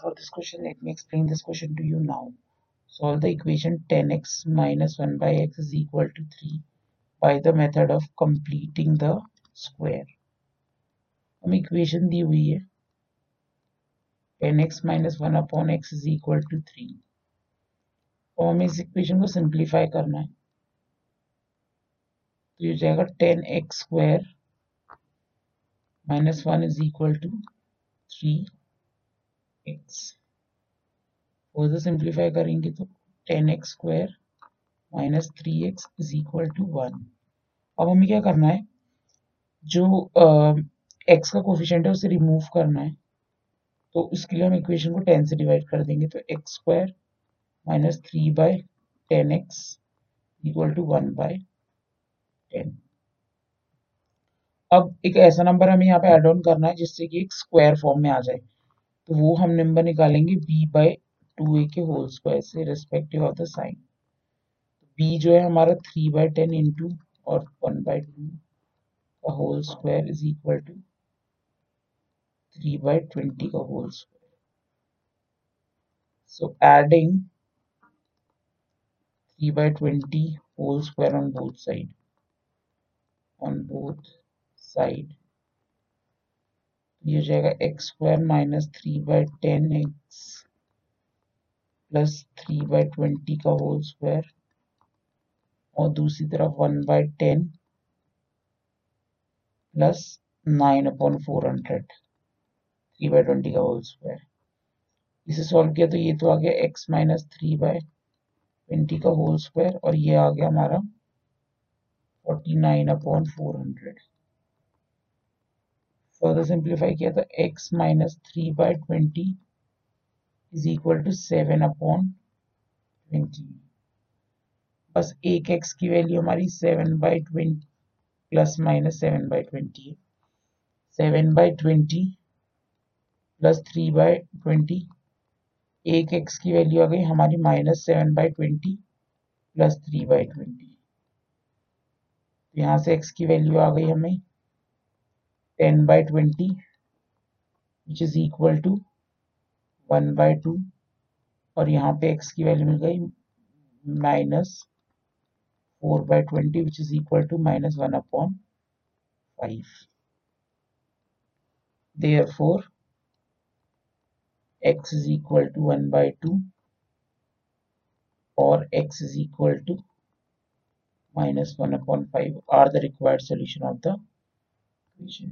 for this question. Let me explain this question to you now. Solve the equation 10x minus 1 by x is equal to 3 by the method of completing the square. हम equation दी हुई है ten x minus one upon x is equal to three और हमें इस equation को simplify करना है तो ये जाएगा ten x square minus one is equal to three x simplify करेंगे तो ten x square minus three x is equal to one अब हमें क्या करना है? जो एक्स uh, का कोफिशिएंट है उसे रिमूव करना है। तो उसके लिए हम इक्वेशन को टेन से डिवाइड कर देंगे। तो x square minus three by ten x equal to one by ten अब एक ऐसा नंबर हमें यहाँ पे एड ऑन करना है जिससे कि एक स्क्वायर फॉर्म में आ जाए। तो वो हम नंबर निकालेंगे बी बाय टू ए के होल स्क्वायर से respective of the sign b जो है हमारा थ्री बाय टेन इंटू और वन बाय टू का whole square is equal to three by twenty का whole square so adding three by twenty whole square on both side on both side. ये हो जाएगा x square minus three by ten x plus three by twenty का whole square और दूसरी तरफ़ one by ten plus nine upon four hundred three by twenty का whole square इसे solve किया तो ये तो आ गया x minus three by twenty का होल स्क्वायर और ये आ गया हमारा 49 फोर 400 further simplify किया तो x minus 3 by 20 is equal to 7 upon 20 बस एक x की वैल्यू हमारी seven by twenty plus minus seven by twenty है। Seven by twenty plus three by twenty एक एक्स की वैल्यू आ गई हमारी minus seven by twenty plus three by twenty यहाँ से एक्स की वैल्यू आ गई हमें ten by twenty which is equal to one by two, और यहाँ पे x की वैल्यू मिल गई minus four by twenty which is equal to minus one upon five therefore x is equal to one by two और x is equal to minus one upon five are the required solution of the question